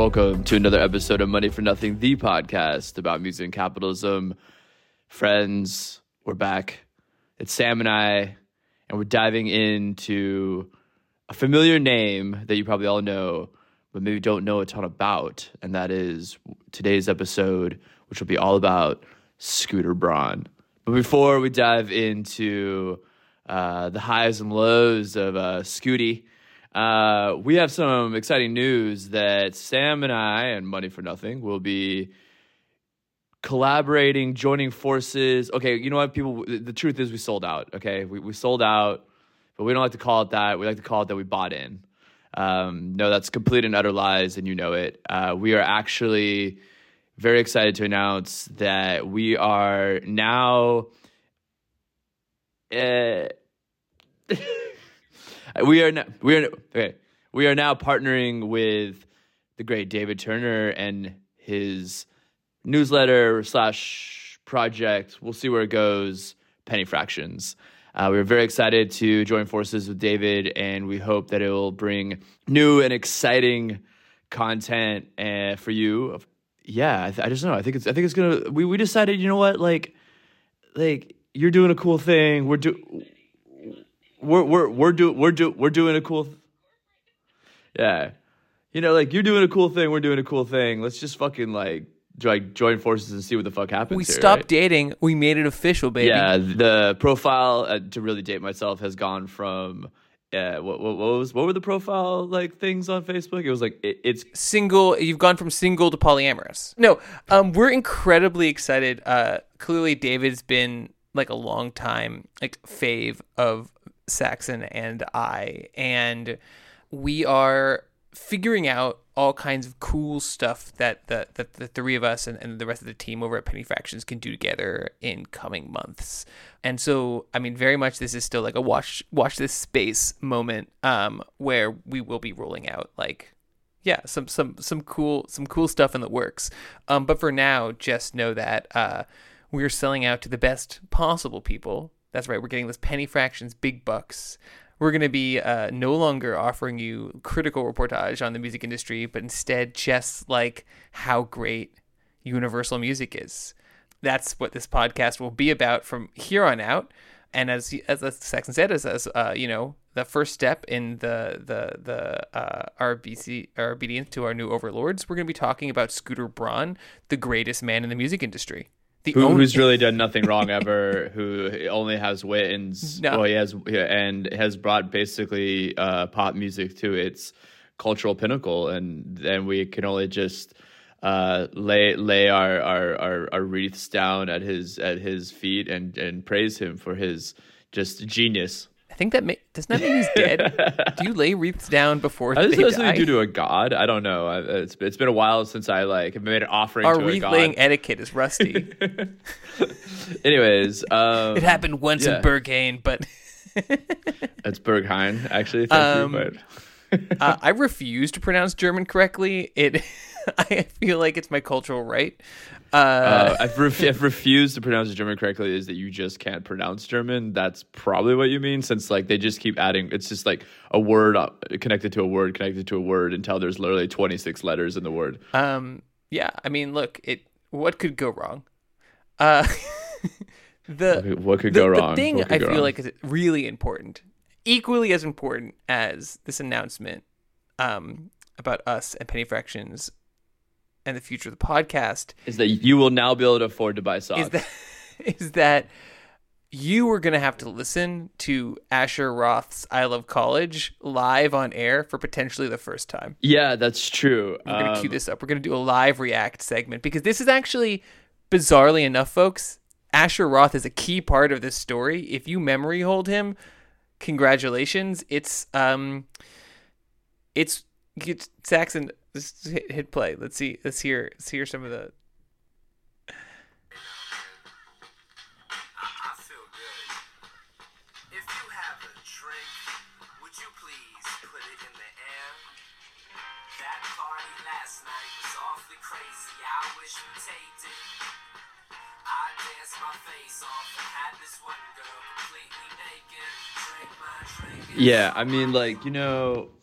welcome to another episode of Money for Nothing, the podcast about music and capitalism. Friends, we're back. It's Sam and I, and we're diving into a familiar name that you probably all know, but maybe don't know a ton about, and that is today's episode, which will be all about Scooter Braun. But before we dive into uh, the highs and lows of uh, Scooty, uh, we have some exciting news that Sam and I and Money for Nothing will be collaborating, joining forces. Okay, you know what, people? The truth is, we sold out. Okay, we, we sold out, but we don't like to call it that. We like to call it that we bought in. Um, no, that's complete and utter lies, and you know it. Uh, we are actually very excited to announce that we are now. Uh, we are now, we are okay. We are now partnering with the great David Turner and his newsletter slash project. We'll see where it goes. Penny Fractions. Uh, we're very excited to join forces with David, and we hope that it will bring new and exciting content uh, for you. Yeah, I, th- I just know. I think it's. I think it's gonna. We we decided. You know what? Like, like you're doing a cool thing. We're do. We're we're we're do we're do we're doing a cool. Th- yeah, you know, like you're doing a cool thing. We're doing a cool thing. Let's just fucking like like join forces and see what the fuck happens. We here, stopped right? dating. We made it official, baby. Yeah, the profile uh, to really date myself has gone from uh, what, what, what was what were the profile like things on Facebook? It was like it, it's Single. You've gone from single to polyamorous. No, um, we're incredibly excited. Uh, clearly, David's been like a long time like fave of Saxon and I, and we are figuring out all kinds of cool stuff that the, that the three of us and, and the rest of the team over at Penny Fractions can do together in coming months. And so, I mean, very much this is still like a watch watch this space moment um, where we will be rolling out like yeah some some some cool some cool stuff in the works. Um, but for now, just know that uh, we're selling out to the best possible people. That's right. We're getting those Penny Fractions big bucks we're going to be uh, no longer offering you critical reportage on the music industry, but instead just like how great universal music is. That's what this podcast will be about from here on out. And as as Saxon said, as, as uh, you know, the first step in the the the uh, RBC our obedience to our new overlords, we're going to be talking about Scooter Braun, the greatest man in the music industry. The who, only- who's really done nothing wrong ever, who only has wins. No. Well, he has and has brought basically uh, pop music to its cultural pinnacle, and then we can only just uh, lay lay our, our, our, our wreaths down at his at his feet and and praise him for his just genius. I think that may, doesn't that mean he's dead? do you lay wreaths down before I they know something to do to a god. I don't know. I, it's it's been a while since I like have made an offering Our to a wreath laying etiquette is rusty. Anyways, um, it happened once yeah. in Berghain, but It's Berghain, actually. Thank Um, you, but uh, I refuse to pronounce German correctly. It, I feel like it's my cultural right. Uh, uh, I've, ref- I've refused to pronounce German correctly. Is that you just can't pronounce German? That's probably what you mean, since like they just keep adding. It's just like a word connected to a word connected to a word until there's literally 26 letters in the word. um, yeah, I mean, look, it. What could go wrong? Uh, the What could- the, go the wrong? thing I feel wrong? like is really important, equally as important as this announcement um, about us and Penny Fractions and the future of the podcast is that you will now be able to afford to buy socks. is that is that you were gonna have to listen to Asher Roth's "I Love College" live on air for potentially the first time. yeah, that's true. We're gonna Um, cue this up. We're gonna do a live react segment because this is actually, bizarrely enough, folks. Asher Roth is a key part of this story. If you memory hold him, congratulations. It's um, it's, it's Saxon. Just hit, hit play. Let's see. Let's hear. Let's hear some of the. I feel good. If you have a drink, would you please put it in the air? That party last night was awfully crazy. I wish we taped it. I danced my face off and had this one girl completely naked. Drink my drink. and Yeah, I mean, like you know,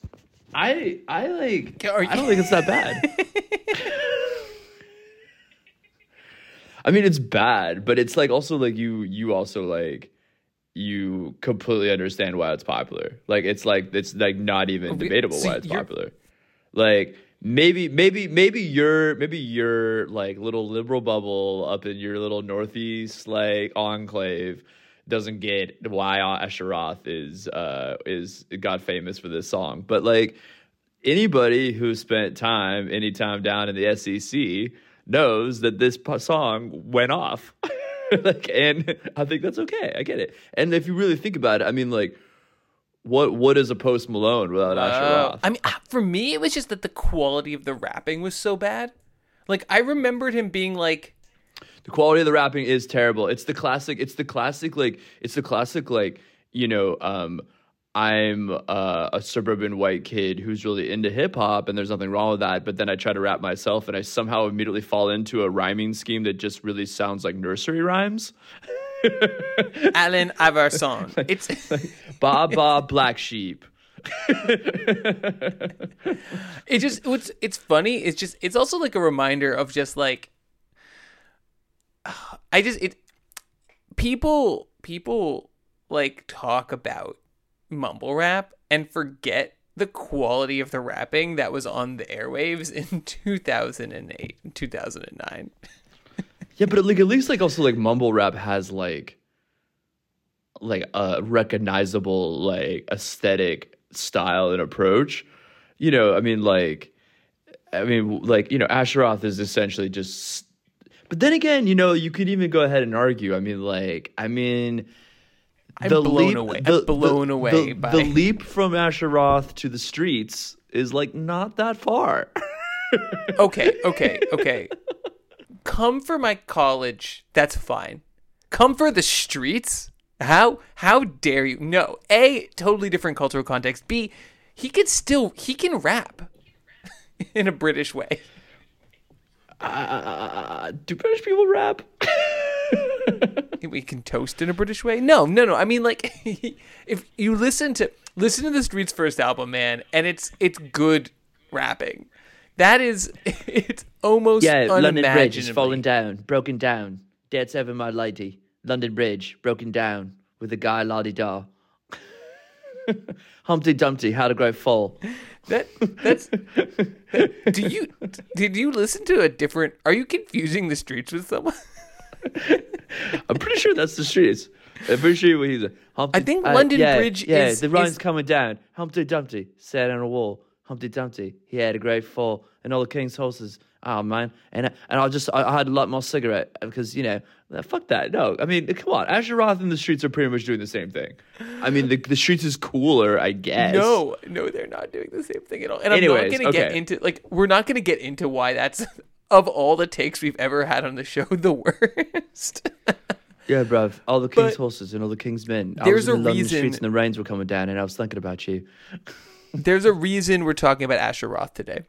I I like. Are I don't think it's that bad. I mean, it's bad, but it's like also like you you also like you completely understand why it's popular. Like it's like it's like not even We- debatable so why it's popular. Like maybe maybe maybe your maybe your like little liberal bubble up in your little northeast like enclave doesn't get why Asher Roth is uh is got famous for this song. But like anybody who spent time any time down in the SEC knows that this song went off. like and I think that's okay. I get it. And if you really think about it, I mean like what what is a Post Malone without Asher Roth? I mean, ah, for me, it was just that the quality of the rapping was so bad. Like I remembered him being like, The quality of the rapping is terrible. It's the classic. It's the classic. Like it's the classic. Like you know, um, I'm uh, a suburban white kid who's really into hip hop, and there's nothing wrong with that. But then I try to rap myself, and I somehow immediately fall into a rhyming scheme that just really sounds like nursery rhymes. Allen Iverson. It's Ba ba black sheep. it just what's it's funny. It's just it's also like a reminder of just like I just it people people like talk about mumble rap and forget the quality of the rapping that was on the airwaves in 2008 and 2009 Yeah, but like at least like also like mumble rap has like like a recognizable like aesthetic style and approach. You know, I mean like I mean like you know Asher Roth is essentially just but then again, you know, you could even go ahead and argue. I mean like I mean I'm blown away. I'm blown away the, by- the leap from Asher Roth to the streets is like not that far. okay okay okay. Come for my college. That's fine. Come for the streets? How how dare you? No a totally different cultural context. B he can still he can rap in a british way Uh, do British people rap? we can toast in a british way no no no i mean like if you listen to listen to the streets first album man and it's it's good rapping that is it's almost Yeah, London Bridge is unimaginably- falling down, broken down. Dead seven, my lady. London Bridge, broken down with a guy la di da. Humpty Dumpty, how to grow full. That that's. that- do you did you listen to a different? Are you confusing the streets with someone? I'm pretty sure that's the streets. I'm pretty sure he's. Humpty, I think uh, London yeah, Bridge Yeah, is- the rhyme's is- coming down. Humpty Dumpty sat on a wall. Humpty Dumpty, he had a great fall, and all the king's horses. Oh man, and and I just I, I had a lot more cigarette because you know fuck that. No, I mean come on, Asher Roth and the streets are pretty much doing the same thing. I mean the the streets is cooler, I guess. No, no, they're not doing the same thing at all. And I'm not gonna get into like we're not gonna get into why that's of all the takes we've ever had on the show the worst. Yeah, bruv. All the king's But horses and all the king's men. I there's was in a the London reason- streets and the rains were coming down, and I was thinking about you. There's a reason we're talking about Asher Roth today.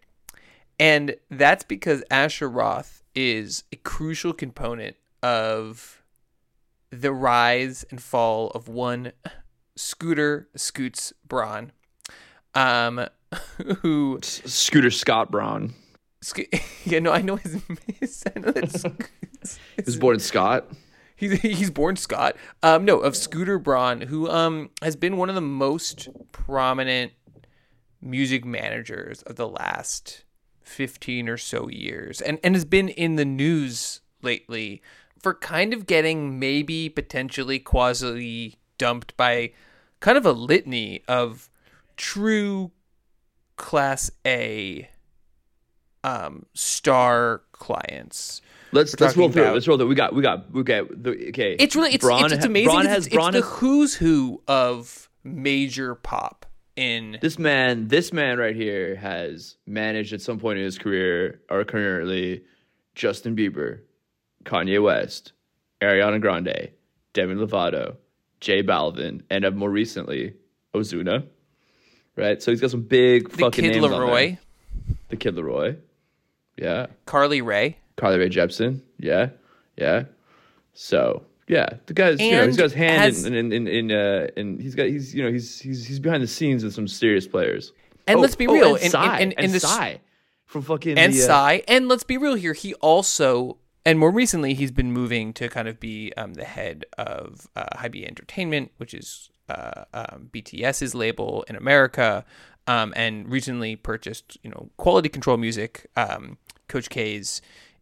And that's because Asher Roth is a crucial component of the rise and fall of one Scooter Scoots Braun, um, who Scooter Scott Braun. Sco- yeah, no, I know his. his I know that's, He was born Scott. he's he's born Scott. Um, no, of Scooter Braun, who um has been one of the most prominent music managers of the last fifteen or so years, and and has been in the news lately for kind of getting maybe potentially quasi dumped by kind of a litany of true class A um star clients. Let's let's roll through. about- Let's roll through. We got we got we got the okay. It's really it's Braun it's, it's amazing. Braun has it's, Braun it's the has- who's who of major pop in this man this man right here has managed at some point in his career or currently Justin Bieber, Kanye West, Ariana Grande, Demi Lovato, J Balvin, and uh, more recently Ozuna. Right, so he's got some big the fucking Kid names on there. LAROI, The Kid LAROI, yeah. Carly Rae. Carly Rae Jepsen. Yeah, yeah. So yeah, the guy's you know he's And got his hand has- in in in, in uh and he's got he's you know he's he's he's behind the scenes with some serious players. And Oh, let's be oh, real, and in- Psy, in- in and the Psy from fucking and the, uh, Psy. And let's be real here, he also and more recently he's been moving to kind of be um, the head of uh, Hybe Entertainment, which is uh, um, BTS's label in America, um, and recently purchased you know Quality Control Music, um, Coach K's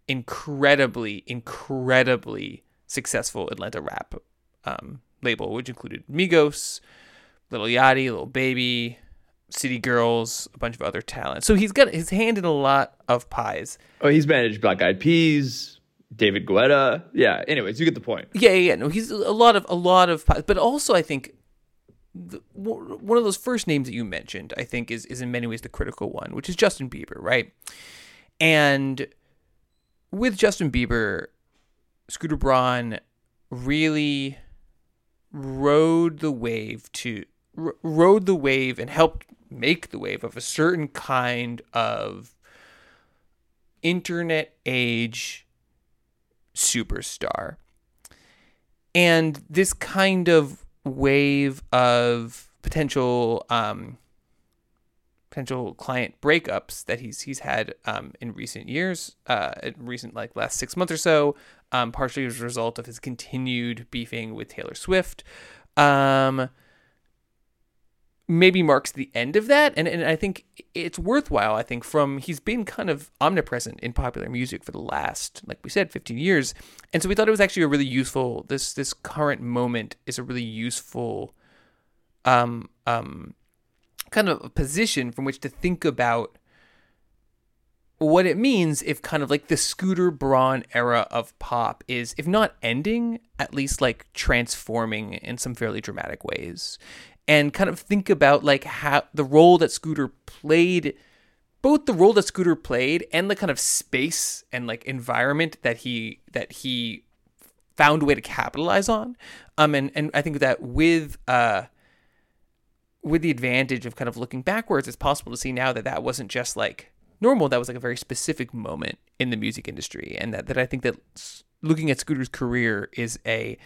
incredibly, incredibly successful Atlanta rap um, label, which included Migos, Lil Yachty, Lil Baby, City Girls, a bunch of other talent. So he's got his hand in a lot of pies. Oh, he's managed Black Eyed Peas, David Guetta. Yeah. Anyways, you get the point. Yeah, yeah, yeah. No, he's a lot of a lot of pies. But also, I think the, one of those first names that you mentioned, I think, is is in many ways the critical one, which is Justin Bieber, right? And with Justin Bieber, Scooter Braun really rode the wave to rode the wave and helped make the wave of a certain kind of internet age superstar. And this kind of wave of potential um, potential client breakups that he's he's had um, in recent years, uh, in recent like last six months or so, um, partially as a result of his continued beefing with Taylor Swift. Um, maybe marks the end of that and, and i think it's worthwhile i think from he's been kind of omnipresent in popular music for the last like we said 15 years and so we thought it was actually a really useful this this current moment is a really useful um um kind of a position from which to think about what it means if kind of like the Scooter Braun era of pop is, if not ending, at least like transforming in some fairly dramatic ways. And kind of think about like how the role that Scooter played, both the role that Scooter played and the kind of space and like environment that he that he found a way to capitalize on. Um and, and I think that with uh with the advantage of kind of looking backwards, it's possible to see now that that wasn't just like normal. That was like a very specific moment in the music industry, and that, that I think that looking at Scooter's career is a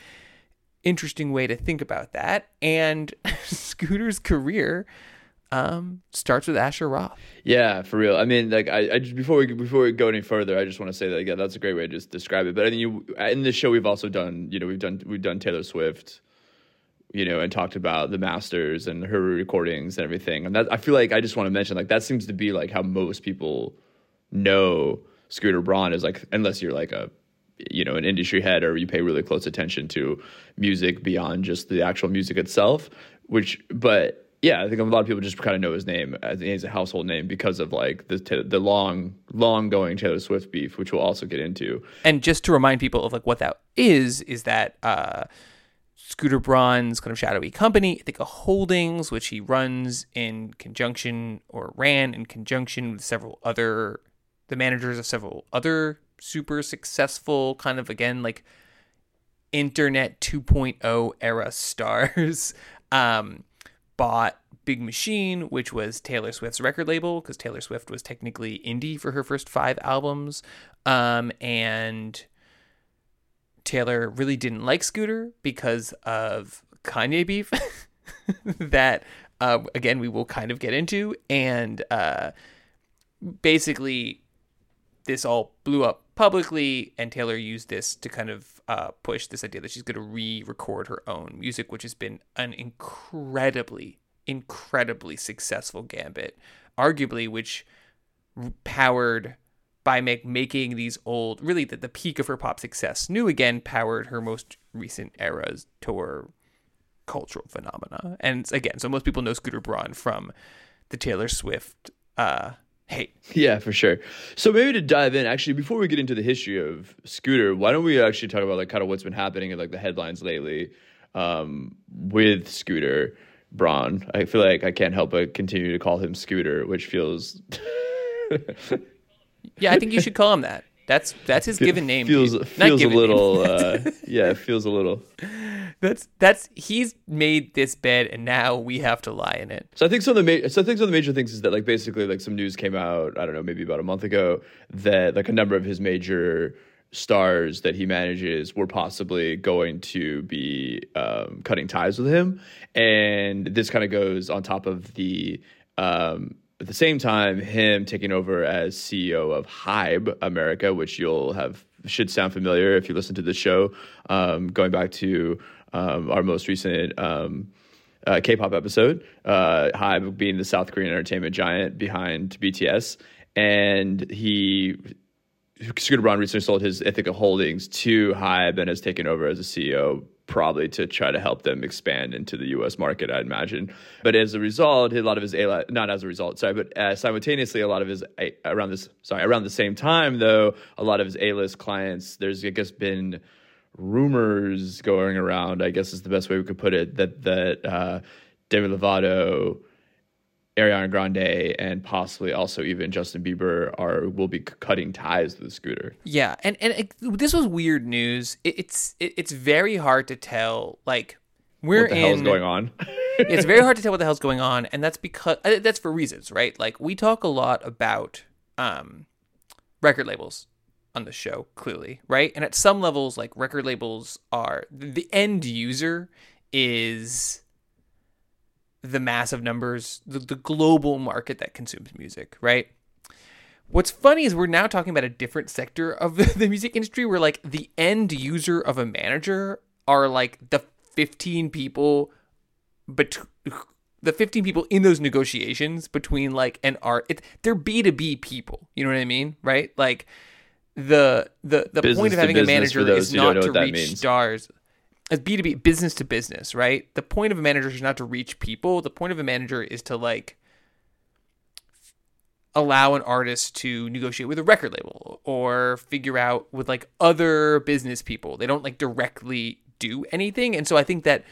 interesting way to think about that. And Scooter's career um, starts with Asher Roth. Yeah, for real. I mean, like, I, I just before we before we go any further, I just want to say that yeah, that's a great way to just describe it. But I think you in this show we've also done, you know, we've done we've done Taylor Swift, you know, and talked about the masters and her recordings and everything. And that I feel like I just want to mention like that seems to be like how most people know Scooter Braun is like, unless you're like a you know an industry head or you pay really close attention to music beyond just the actual music itself. Which, but yeah, I think a lot of people just kind of know his name as he's a household name because of like the the long long going Taylor Swift beef, which we'll also get into. And just to remind people of like what that is, is that uh, Scooter Braun's kind of shadowy company, Ithaca Holdings, which he runs in conjunction or ran in conjunction with several other, the managers of several other super successful kind of again like internet 2.0 era stars, um, bought Big Machine, which was Taylor Swift's record label, because Taylor Swift was technically indie for her first five albums. Um, and Taylor really didn't like Scooter because of Kanye beef that, uh, again, we will kind of get into. And uh, basically, this all blew up publicly, and Taylor used this to kind of uh, push this idea that she's going to re record her own music, which has been an incredibly, incredibly successful gambit, arguably, which powered by make, making these old, really the, the peak of her pop success new again, powered her most recent era's tour cultural phenomena. And again, so most people know Scooter Braun from the Taylor Swift uh, hate. Yeah, for sure. So maybe to dive in, actually, before we get into the history of Scooter, why don't we actually talk about like kind of what's been happening in like the headlines lately um, with Scooter Braun? I feel like I can't help but continue to call him Scooter, which feels Yeah, I think you should call him that. That's that's his given name. feels dude. Feels a little uh, yeah, it feels a little. That's that's he's made this bed and now we have to lie in it. So I think some of the ma- so I think some of the major things is that like basically like some news came out I don't know maybe about a month ago that like a number of his major stars that he manages were possibly going to be um, cutting ties with him, and this kind of goes on top of the um, at the same time, him taking over as CEO of Hybe America, which you'll have should sound familiar if you listen to the show. Um, going back to um, our most recent um, uh, K-pop episode, uh, Hybe being the South Korean entertainment giant behind BTS, and he Scooter Braun recently sold his Ithaca Holdings to Hybe and has taken over as a CEO, probably to try to help them expand into the U.S. market, I'd imagine. But as a result, a lot of his A not as a result, sorry, but uh, simultaneously, a lot of his around this sorry around the same time though, a lot of his A-list clients, there's I guess been rumors going around. I guess is the best way we could put it that that uh, Demi Lovato. Ariana Grande and possibly also even Justin Bieber are will be cutting ties with Scooter. Yeah, and and it, this was weird news. It, it's it, it's very hard to tell. Like we're What the in hell is going on? it's very hard to tell what the hell's going on, and that's because uh, that's for reasons, right? Like we talk a lot about um, record labels on the show, clearly, right? And at some levels, like record labels are the end user is the massive numbers, the, the global market that consumes music, right? What's funny is we're now talking about a different sector of the, the music industry where like the end user of a manager are like the 15 people but the 15 people in those negotiations between like an art it, they're b2b people you know what i mean right like the the the Business point of having a manager is don't to reach means. stars as b2b business to business right the point of a manager is not to reach people the point of a manager is to like allow an artist to negotiate with a record label or figure out with like other business people. They don't like directly do anything. And so I think that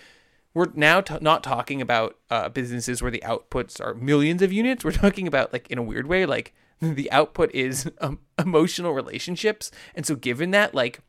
we're now t- not talking about uh, businesses where the outputs are millions of units. We're talking about like in a weird way, like the output is um, emotional relationships. And so given that, like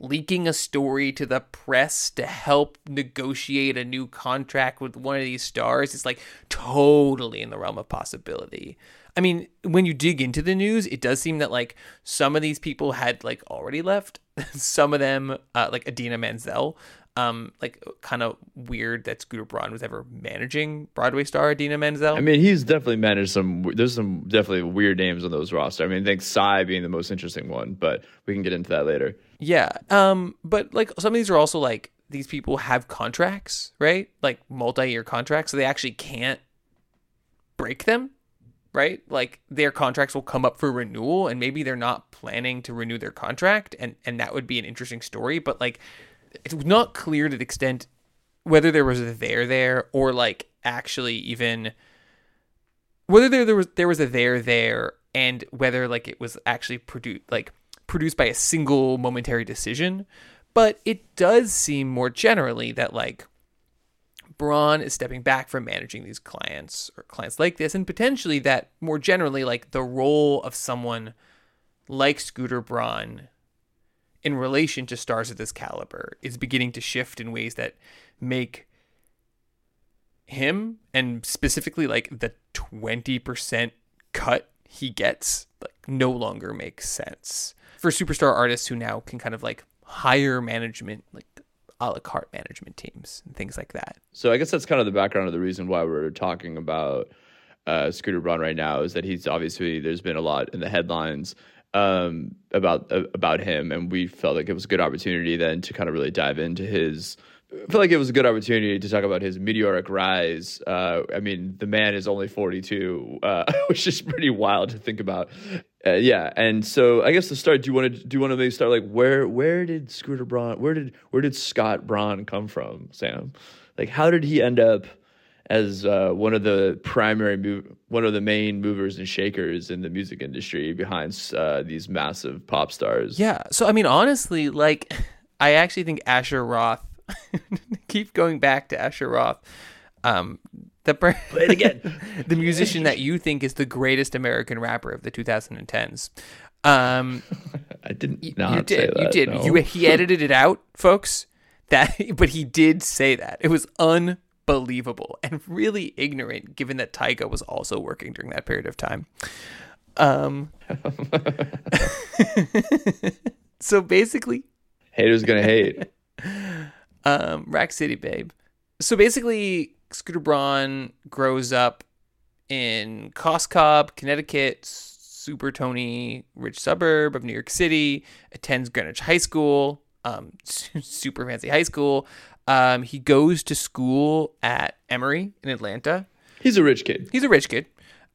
leaking a story to the press to help negotiate a new contract with one of these stars is like totally in the realm of possibility. I mean, when you dig into the news, it does seem that like some of these people had like already left. some of them, uh, like Idina Menzel, um, like kind of weird that Scooter Braun was ever managing Broadway star Idina Menzel. I mean, he's definitely managed some. There's some definitely weird names on those roster. I mean, I think Psy being the most interesting one, but we can get into that later. Yeah. Um, but like some of these are also like these people have contracts, right? Like multi-year contracts, so they actually can't break them, right? Like their contracts will come up for renewal and maybe they're not planning to renew their contract and and that would be an interesting story, but like it's not clear to the extent whether there was a there there or like actually even whether there, there was there was a there there and whether like it was actually produced like produced by a single momentary decision but it does seem more generally that like Braun is stepping back from managing these clients or clients like this and potentially that more generally like the role of someone like Scooter Braun in relation to stars of this caliber is beginning to shift in ways that make him and specifically like the 20% cut he gets like no longer makes sense for superstar artists who now can kind of like hire management like a la carte management teams and things like that So I guess that's kind of the background of the reason why we're talking about uh, Scooter Braun right now is that he's obviously there's been a lot in the headlines um, about uh, about him, and we felt like it was a good opportunity then to kind of really dive into his. I feel like it was a good opportunity to talk about his meteoric rise. Uh, I mean, the man is only 42, uh, which is pretty wild to think about. Uh, yeah, and so I guess to start, do you want to do you want to maybe start like where where did Scooter Braun where did where did Scott Braun come from, Sam? Like, how did he end up as uh, one of the primary one of the main movers and shakers in the music industry behind uh, these massive pop stars? yeah so i mean honestly like i actually think asher roth keep going back to asher roth um the Play it again. the musician that you think is the greatest American rapper of the 2010s. Um, I didn't you not did, say that. you did. no. You he edited it out, folks. That, but he did say that. It was unbelievable and really ignorant, given that Tyga was also working during that period of time. Um. so basically, Haters gonna hate. um, Rack City Babe. So basically, Scooter Braun grows up in Cos Cob, Connecticut, super Tony rich suburb of New York City. Attends Greenwich High School, um, super fancy high school. Um, he goes to school at Emory in Atlanta. He's a rich kid. He's a rich kid.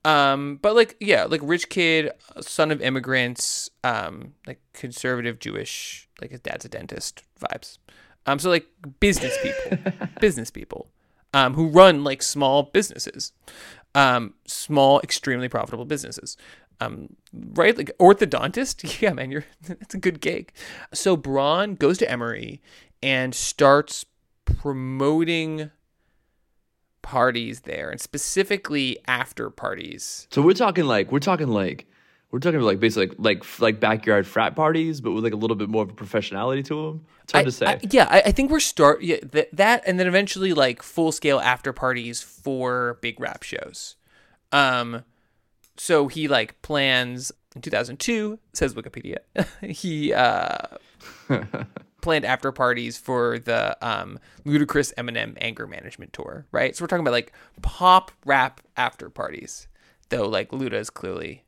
Um, but like yeah, like rich kid, son of immigrants, um, like conservative Jewish, like his dad's a dentist vibes. Um, so like business people, business people, um, who run like small businesses, um, small, extremely profitable businesses. Um, right, like orthodontist. Yeah, man, you're that's a good gig. So Braun goes to Emory and starts promoting parties there and specifically after parties So we're talking like we're talking like we're talking about like basically like like, like backyard frat parties, but with like a little bit more of a professionality to them. It's hard I- to say. I- yeah, I, I think we're start yeah th- that and then eventually like full scale after parties for big rap shows. Um, so he like plans in 2002 says Wikipedia. he uh planned after parties for the um Ludacris Eminem anger management tour, right? So we're talking about like pop rap after parties. Though like Luda is clearly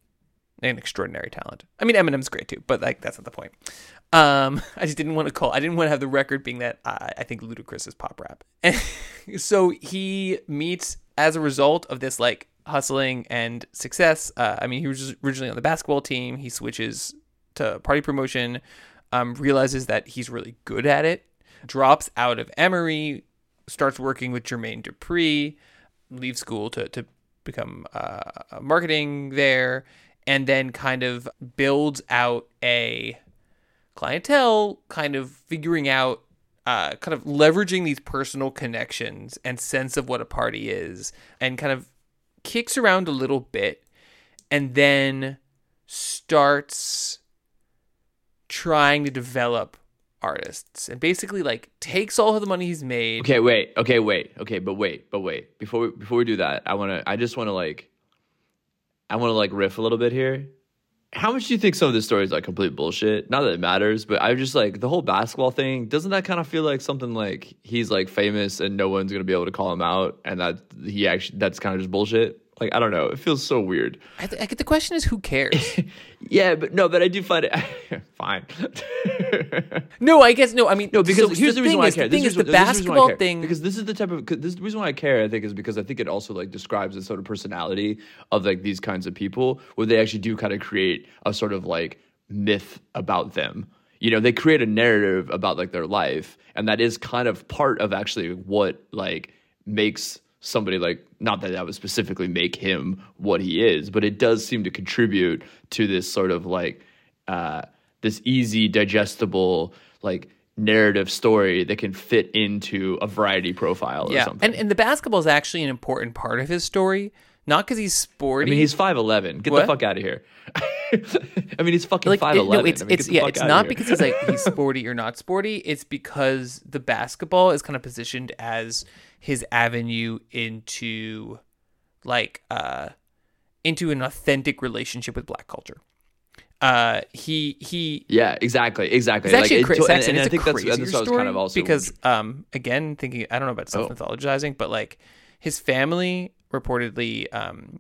an extraordinary talent. I mean Eminem's great too, but like that's not the point. Um, I just didn't want to call. I didn't want to have the record being that I, I think Ludacris is pop rap. so he meets as a result of this like hustling and success. Uh, I mean, he was originally on the basketball team. He switches to party promotion. Um, realizes that he's really good at it. Drops out of Emory. Starts working with Jermaine Dupri. Leaves school to to become uh, marketing there, and then kind of builds out a clientele, kind of figuring out, uh, kind of leveraging these personal connections and sense of what a party is, and kind of kicks around a little bit, and then starts trying to develop artists and basically like takes all of the money he's made Okay, wait. Okay, wait. Okay, but wait, but wait. Before we, before we do that, I want to I just want to like I want to like riff a little bit here. How much do you think some of this story is like complete bullshit? Not that it matters, but I just like the whole basketball thing. Doesn't that kind of feel like something like he's like famous and no one's gonna be able to call him out, and that he actually that's kind of just bullshit? Like I don't know. It feels so weird. I, th- I get the question is who cares Yeah, but no, but I do find it fine. no i guess no i mean No, because so here's the, reason thing why I care. the thing This is the reason basketball thing because this is the type of this is the reason why I care. I think is because I think it also like describes the sort of personality of like these kinds of people where they actually do kind of create a sort of like myth about them. You know, they create a narrative about like their life, and that is kind of part of actually what like makes somebody like not that that would specifically make him what he is, but it does seem to contribute to this sort of like uh, this easy, digestible, like narrative story that can fit into a variety profile or yeah something. and, and the basketball is actually an important part of his story not because he's sporty I mean, he's five eleven. Get What? the fuck out of here. I mean, he's fucking like five it- no it's I mean, it's yeah it's not because he's like he's sporty or not sporty it's because the basketball is kind of positioned as his avenue into like uh into an authentic relationship with black culture uh he he Yeah, exactly, exactly. It's actually it a cra- to- and, Saxon, and I it's think a that's that's what I was story kind of also because um again thinking I don't know about Oh. self mythologizing, but like his family reportedly um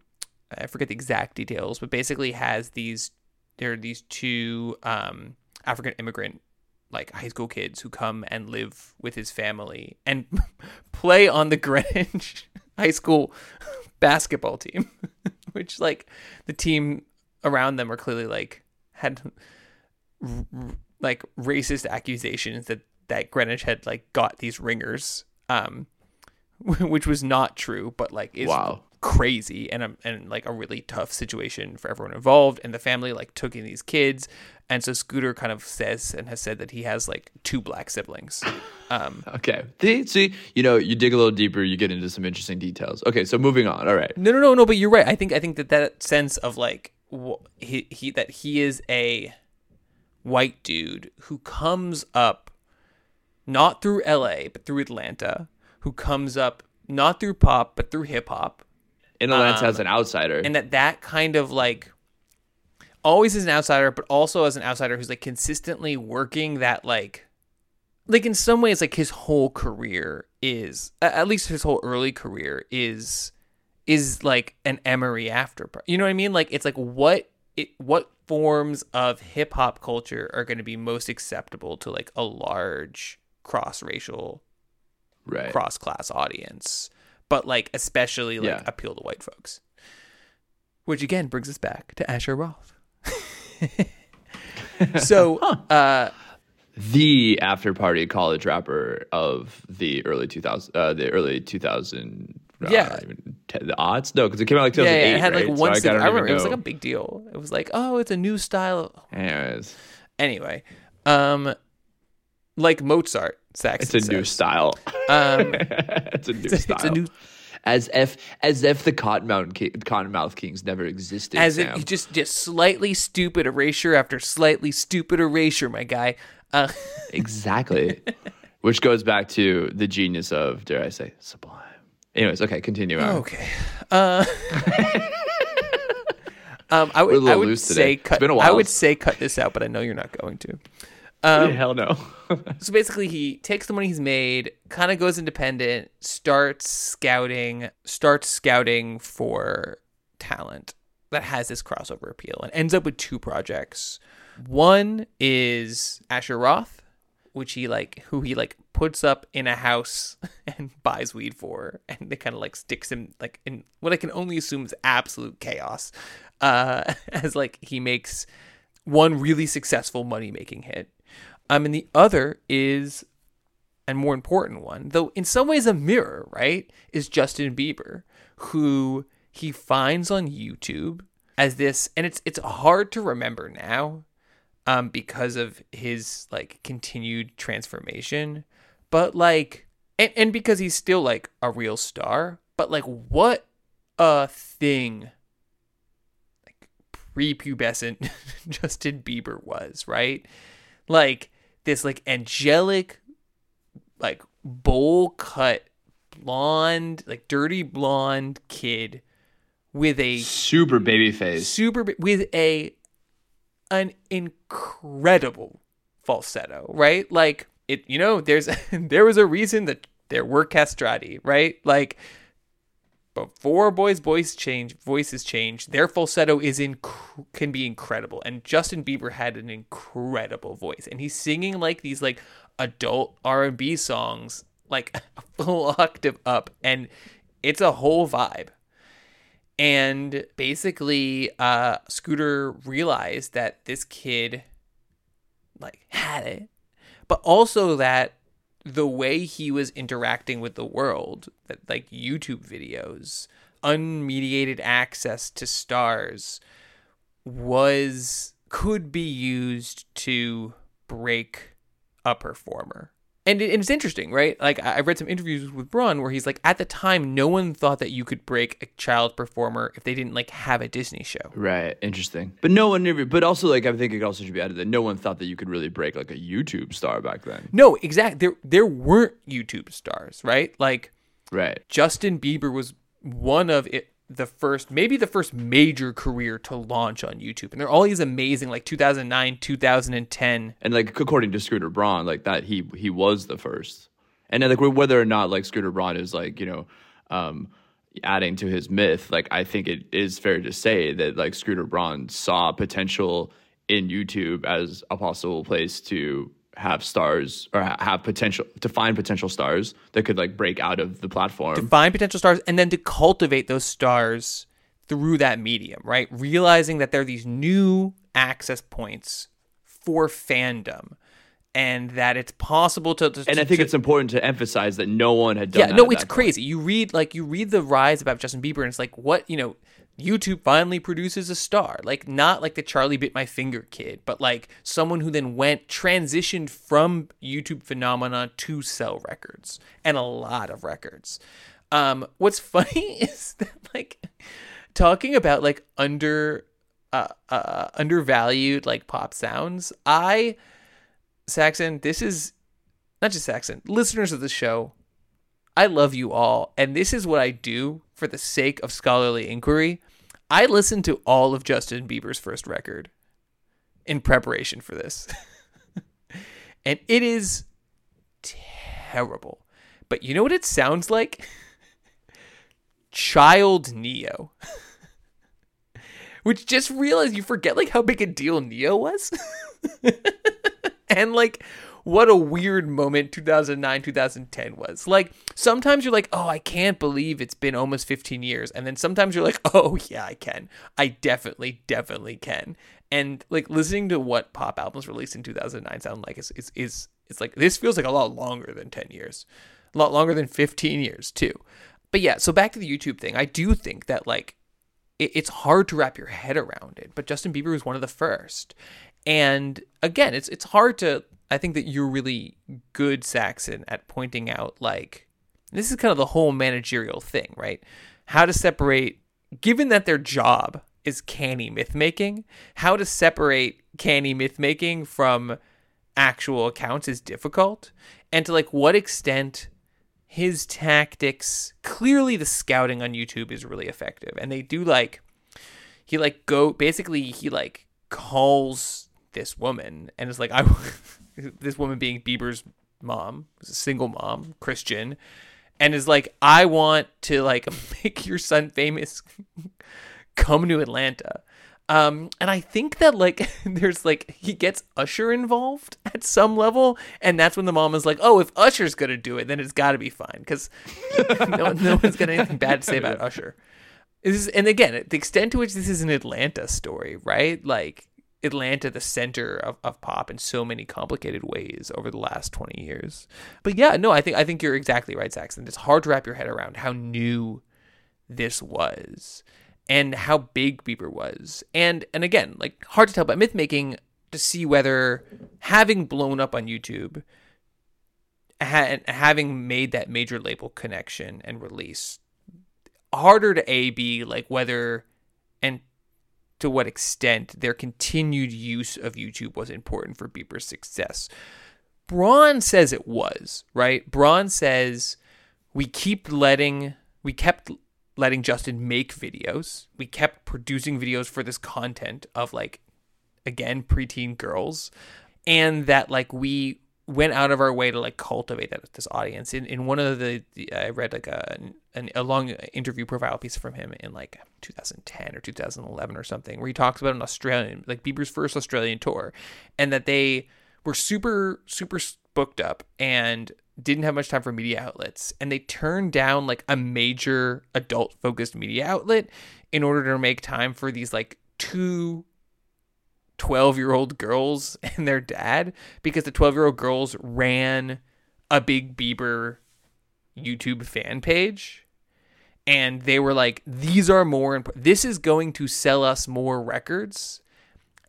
I forget the exact details, but basically has these there are these two um African immigrant like high school kids who come and live with his family and play on the Greenwich high school basketball team, which like the team around them are clearly like had like racist accusations that that Greenwich had like got these ringers, um, which was not true, but like is Wow. Crazy and a, and like a really tough situation for everyone involved. And the family like took in these kids, and so Scooter kind of says and has said that he has like two black siblings. Um, okay. See, see, you know, you dig a little deeper, you get into some interesting details. Okay, so moving on. All right. No, no, no, no. But you're right. I think I think that that sense of like he he that he is a white dude who comes up not through L.A. but through Atlanta, who comes up not through pop but through hip hop, In a lens Um, as an outsider. and that that kind of like always as an outsider, but also as an outsider who's like consistently working that like like in some ways like his whole career is at least his whole early career is is like an Emory after. You know what I mean? Like it's like what it what forms of hip hop culture are going to be most acceptable to like a large cross racial Right. cross class audience, but like especially like Yeah. appeal to white folks. Which again brings us back to Asher Roth. so uh the after party college rapper of the early 2000 uh, the early 2000 uh, Yeah. even the odds no because it came out like 2008 yeah, it had like right? one so I, I remember it was like a big deal. It was like, oh, it's a new style. Anyways, Anyway, um like Mozart Saxon it's a new style Um it's a new it's style a new as if as if the Kottonmouth Ki- Kottonmouth Kings never existed as Sam. if just just slightly stupid erasure after slightly stupid erasure, my guy. Uh exactly which goes back to the genius of dare i say sublime anyways okay continue on. Okay. Uh, um, I would, I would say today. It's cut. been a I while. would say cut this out, but I know you're not going to. Hell no So basically, he takes the money he's made, kind of goes independent, starts scouting, starts scouting for talent that has this crossover appeal, and ends up with two projects. One is Asher Roth, which he like, who he like puts up in a house and buys weed for, and it kind of like sticks him like in what I can only assume is absolute chaos, uh, as like he makes one really successful money making hit. Um, and the other is, and more important one, though in some ways a mirror, right? Is Justin Bieber, who he finds on YouTube as this, and it's it's hard to remember now, um, because of his like continued transformation, but like, and and because he's still like a real star, but like what a thing like prepubescent Justin Bieber was, right? Like this like angelic like bowl cut blonde, like dirty blonde kid with a super baby face super with a an incredible falsetto, right? Like it you know, there's there was a reason that there were castrati, right? Like before boys' voice change, voices change, their falsetto is in can be incredible. And Justin Bieber had an incredible voice, and he's singing like these like adult R and B songs, like a full octave up, and it's a whole vibe. And basically, uh, Scooter realized that this kid like had it, but also that the way he was interacting with the world, that like YouTube videos, unmediated access to stars, was could be used to break a performer. And, it, and it's interesting, right? Like I I read some interviews with Braun where he's like, at the time, no one thought that you could break a child performer if they didn't like have a Disney show. Right, interesting. But no one ever. But also, like, I think it also should be added that no one thought that you could really break like a YouTube star back then. No, exactly. There there weren't YouTube stars, right? Like Right. Justin Bieber was one of it the first maybe the first major career to launch on YouTube. And they're all these amazing like 2009, 2010. And like according to Scooter Braun, like that he he was the first. And then, like whether or not like Scooter Braun is like you know, um, adding to his myth, like I think it is fair to say that like Scooter Braun saw potential in YouTube as a possible place to have stars or have potential to find potential stars that could like break out of the platform. To find potential stars and then to cultivate those stars through that medium, right? Realizing that there are these new access points for fandom and that it's possible to, to and I think to- it's important to emphasize that no one had done yeah that no it's that point. crazy you read like you read the rise about justin bieber and it's like what you know youtube finally produces a star like not like the charlie bit my finger kid but like someone who then went transitioned from youtube phenomena to sell records and a lot of records um what's funny is that like talking about like under uh, uh undervalued like pop sounds i saxon this is not just Saxon, listeners of the show, I love you all. And this is what I do for the sake of scholarly inquiry. I listened to all of Justin Bieber's first record in preparation for this. and it is terrible. But you know what it sounds like? child Ne-Yo. Which just realized you forget like how big a deal Ne-Yo was. and like what a weird moment 2009 2010 was. Like sometimes you're like oh i can't believe it's been almost 15 years. And then sometimes you're like oh yeah i can. I definitely definitely can. And like listening to what pop albums released in 2009 sound like is is is it's like this feels like a lot longer than 10 years. A lot longer than 15 years too. But yeah so back to the youtube thing. I do think that like it, it's hard to wrap your head around it but justin bieber was one of the first. And again it's it's hard to I think that you're really good, Saxon, at pointing out like this is kind of the whole managerial thing, right? How to separate, given that their job is canny myth making, how to separate canny myth making from actual accounts is difficult, and to like what extent his tactics clearly the scouting on YouTube is really effective, and they do like he like go basically he like calls this woman and is like I this woman being Bieber's mom, a single mom, Christian, and is like, I want to like make your son famous. Come to Atlanta. Um, and I think that like there's like he gets Usher involved at some level, and that's when the mom is like, "Oh, if Usher's gonna do it, then it's got to be fine," because no, no one's got anything bad to say about Usher. This is, and again, the extent to which this is an Atlanta story, right? Like Atlanta the center of, of pop in so many complicated ways over the last 20 years. But yeah, no, I think I think you're exactly right, Saxon. It's hard to wrap your head around how new this was and how big Bieber was. And and again, like hard to tell about myth making to see whether having blown up on YouTube ha- having made that major label connection and release harder to a b like whether to what extent their continued use of YouTube was important for Bieber's success. Braun says it was, right? Braun says we keep letting we kept letting Justin make videos. We kept producing videos for this content of like again preteen girls and that like we went out of our way to like cultivate that, this audience. In in one of the, the I read like a an, a long interview profile piece from him in like 2010 or 2011 or something, where he talks about an Australian like Bieber's first Australian tour, and that they were super super booked up and didn't have much time for media outlets, and they turned down like a major adult focused media outlet in order to make time for these like two 12 year old girls and their dad because the 12 year old girls ran a big Bieber YouTube fan page. And they were like, these are more important. This is going to sell us more records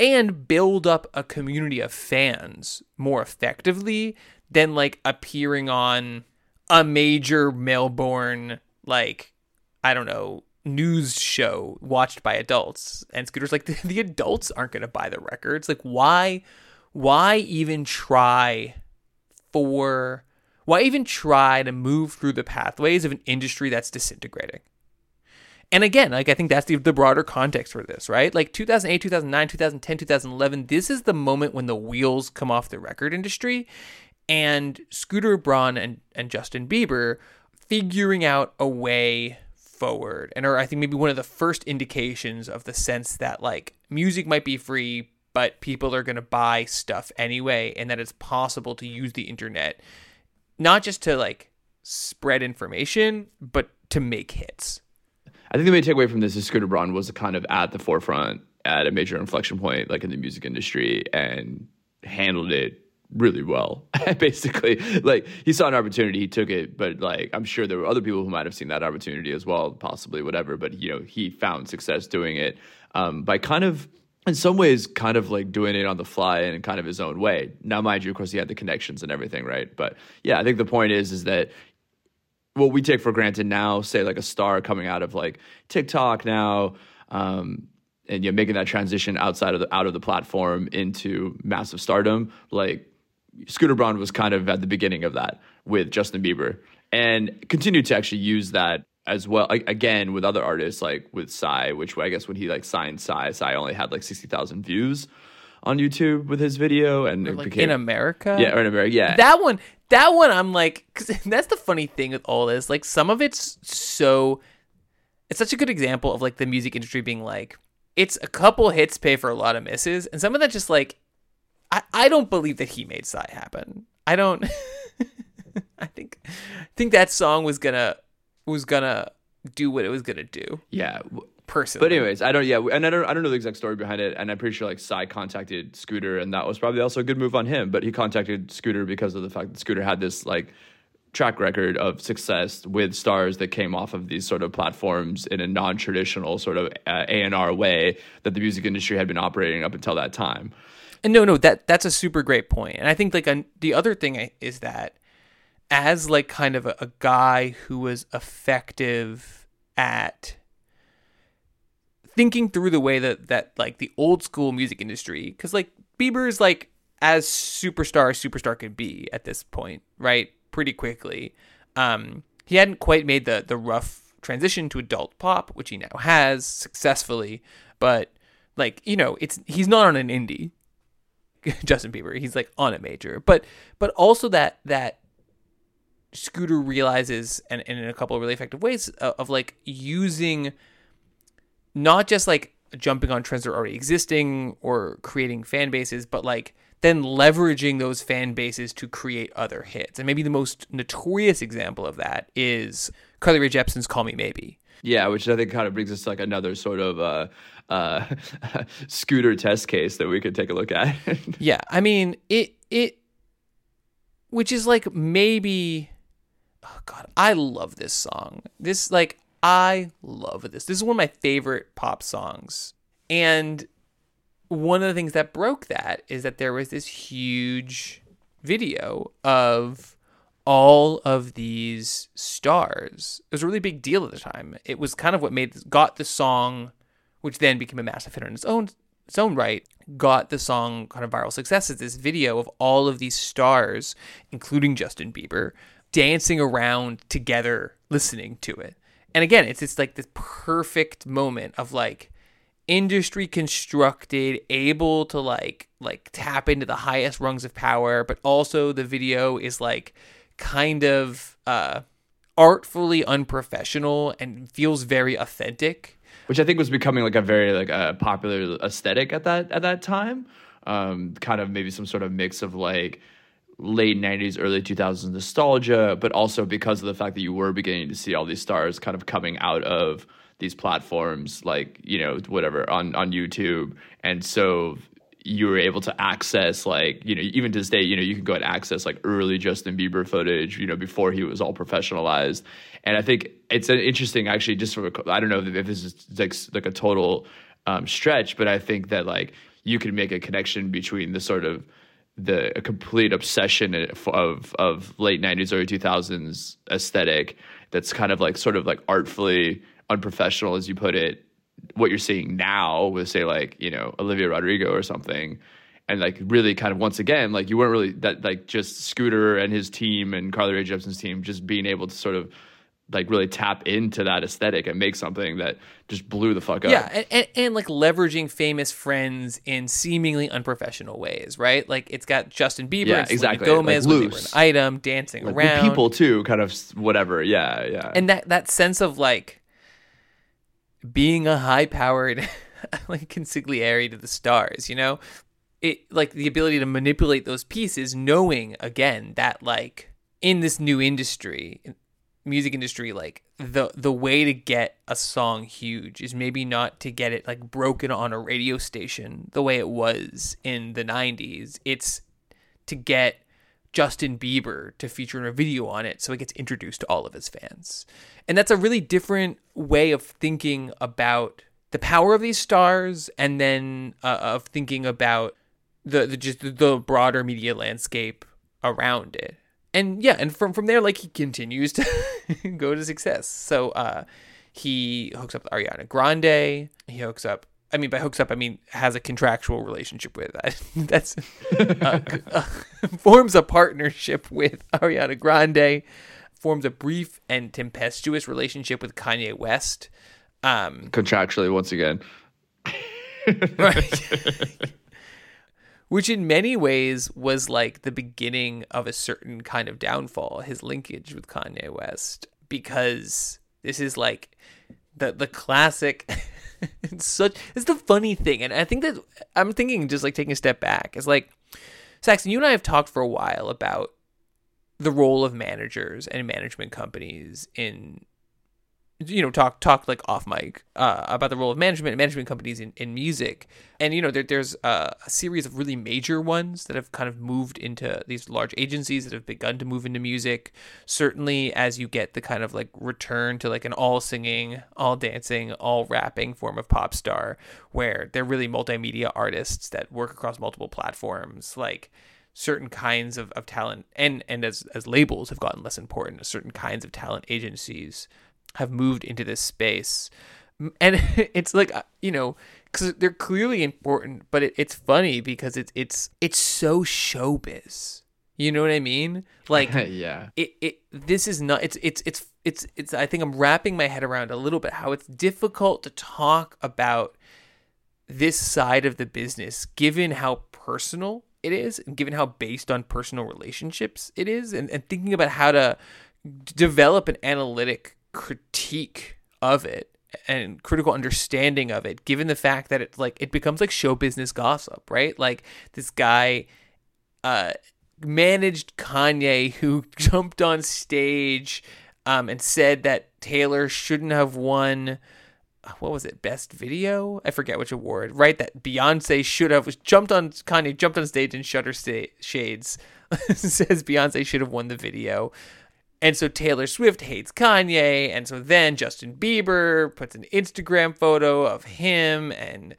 and build up a community of fans more effectively than like appearing on a major Melbourne, like, I don't know, news show watched by adults and scooter's like the, the adults aren't going to buy the records. Like why why even try for why even try to move through the pathways of an industry that's disintegrating? And again like i think that's the, the broader context for this right? Like 2008 2009 2010 2011 this is the moment when the wheels come off the record industry and scooter braun and, and justin bieber figuring out a way forward and or I think maybe one of the first indications of the sense that like music might be free but people are going to buy stuff anyway and that it's possible to use the internet not just to like spread information but to make hits. I think the main takeaway from this is Scooter Braun was kind of at the forefront at a major inflection point like in the music industry and handled it really well. Basically, like he saw an opportunity, he took it. But like I'm sure there were other people who might have seen that opportunity as well, possibly whatever. But you know, he found success doing it um, by kind of. In some ways, kind of like doing it on the fly and in kind of his own way. Now, mind you, of course, he had the connections and everything, right? But yeah, I think the point is, is that what we take for granted now, say like a star coming out of like TikTok now, um, and you know, making that transition outside of the out of the platform into massive stardom, like Scooter Braun was kind of at the beginning of that with Justin Bieber and continued to actually use that as well again with other artists like with Psy, which I guess when he like signed Psy, Psy only had like sixty thousand views on YouTube with his video, and like became, in America, yeah, or in America, yeah. That one, that one, I'm like, cause that's the funny thing with all this. Like some of it's so it's such a good example of like the music industry being like it's a couple hits pay for a lot of misses and some of that just like i, I don't believe that he made Psy happen i don't i think i think that song was gonna was gonna do what it was gonna do Yeah. personally But anyways, I don't. Yeah, and I don't. I don't know the exact story behind it. And I'm pretty sure like Psy contacted Scooter, and that was probably also a good move on him. But he contacted Scooter because of the fact that Scooter had this like track record of success with stars that came off of these sort of platforms in a non-traditional sort of uh, A&R way that the music industry had been operating up until that time. And no, no, that that's a super great point. And I think like an, the other thing is that as like kind of a, a guy who was effective at thinking through the way that that like the old school music industry, because like Bieber is like as superstar as superstar could be at this point, right? Pretty quickly. Um, he hadn't quite made the the rough transition to adult pop, which he now has successfully, but like you know, it's he's not on an indie. Justin Bieber. He's like on a major, but but also that that Scooter realizes, and, and in a couple of really effective ways, of, of like using not just like jumping on trends that are already existing or creating fan bases, but like then leveraging those fan bases to create other hits. And maybe the most notorious example of that is Carly Rae Jepsen's "Call Me Maybe." Yeah, which I think kind of brings us to like another sort of uh, uh, Scooter test case that we could take a look at. Yeah, I mean it it which is like maybe oh god, I love this song. This like I love this. This is one of my favorite pop songs. And one of the things that broke that is that there was this huge video of all of these stars. It was a really big deal at the time. It was kind of what made got the song, which then became a massive hit on its own its own right, got the song kind of viral success. Is this video of all of these stars, including Justin Bieber, dancing around together, listening to it. And again, it's it's like this perfect moment of like industry constructed able to like like tap into the highest rungs of power but also the video is like kind of uh artfully unprofessional and feels very authentic which I think was becoming like a very like a popular aesthetic at that at that time. Um, kind of maybe some sort of mix of like late 90s early 2000s nostalgia but also because of the fact that you were beginning to see all these stars kind of coming out of these platforms like you know whatever on on YouTube and so you were able to access like you know even to this day you know you can go and access like early Justin Bieber footage you know before he was all professionalized. And I think it's an interesting actually just from a, I don't know if this is like like a total um, stretch but I think that like you can make a connection between the sort of the complete obsession of of late 90s early 2000s aesthetic that's kind of like sort of like artfully unprofessional as you put it what you're seeing now with say like you know Olivia Rodrigo or something and like really kind of once again like you weren't really that like just Scooter and his team and Carly Rae Jepsen's team just being able to sort of like really tap into that aesthetic and make something that just blew the fuck up. Yeah, and, and, and like leveraging famous friends in seemingly unprofessional ways, right? Like it's got Justin Bieber Yeah, Selena exactly. Gomez Like when they were loose. an item dancing like, around. people too, kind of whatever. Yeah, yeah. and that that sense of like being a high powered like consigliere to the stars, you know? It like the ability to manipulate those pieces, knowing again that like in this new industry, music industry, like the the way to get a song huge is maybe not to get it like broken on a radio station the way it was in the 90s. It's to get Justin Bieber to feature in a video on it so it gets introduced to all of his fans. And that's a really different way of thinking about the power of these stars and then uh, of thinking about the, the just the broader media landscape around it. And yeah, and from from there like he continues to go to success. So uh he hooks up with Ariana Grande, he hooks up I mean, by hooks up, I mean has a contractual relationship with. That's uh, uh, forms a partnership with Ariana Grande, forms a brief and tempestuous relationship with Kanye West. Um, Contractually, once again. right. Which in many ways was like the beginning of a certain kind of downfall, his linkage with Kanye West, because this is like the the classic. it's such it's the funny thing, and I think that I'm thinking just like taking a step back it's like Saxon. You and I have talked for a while about the role of managers and management companies in you know talk talk like off mic uh, about the role of management and management companies in, in music. And you know there, there's a, a series of really major ones that have kind of moved into these large agencies that have begun to move into music. Certainly as you get the kind of like return to like an all singing all dancing all rapping form of pop star where they're really multimedia artists that work across multiple platforms like certain kinds of, of talent and and as as labels have gotten less important certain kinds of talent agencies have moved into this space. And it's like uh, you know because they're clearly important but it, it's funny because it's it's it's so showbiz. You know what i mean? Like yeah. it, it this is not it's it's it's it's it's i think i'm wrapping my head around a little bit how it's difficult to talk about this side of the business given how personal it is and given how based on personal relationships it is and, and thinking about how to develop an analytic critique of it and critical understanding of it given the fact that it's like it becomes like show business gossip right? Like this guy uh managed Kanye who jumped on stage um and said that Taylor shouldn't have won what was it best video? I forget which award right? That beyonce should have was jumped on kanye jumped on stage and shutter sta- shades says beyonce should have won the video and so taylor swift hates kanye and so then justin bieber puts an instagram photo of him and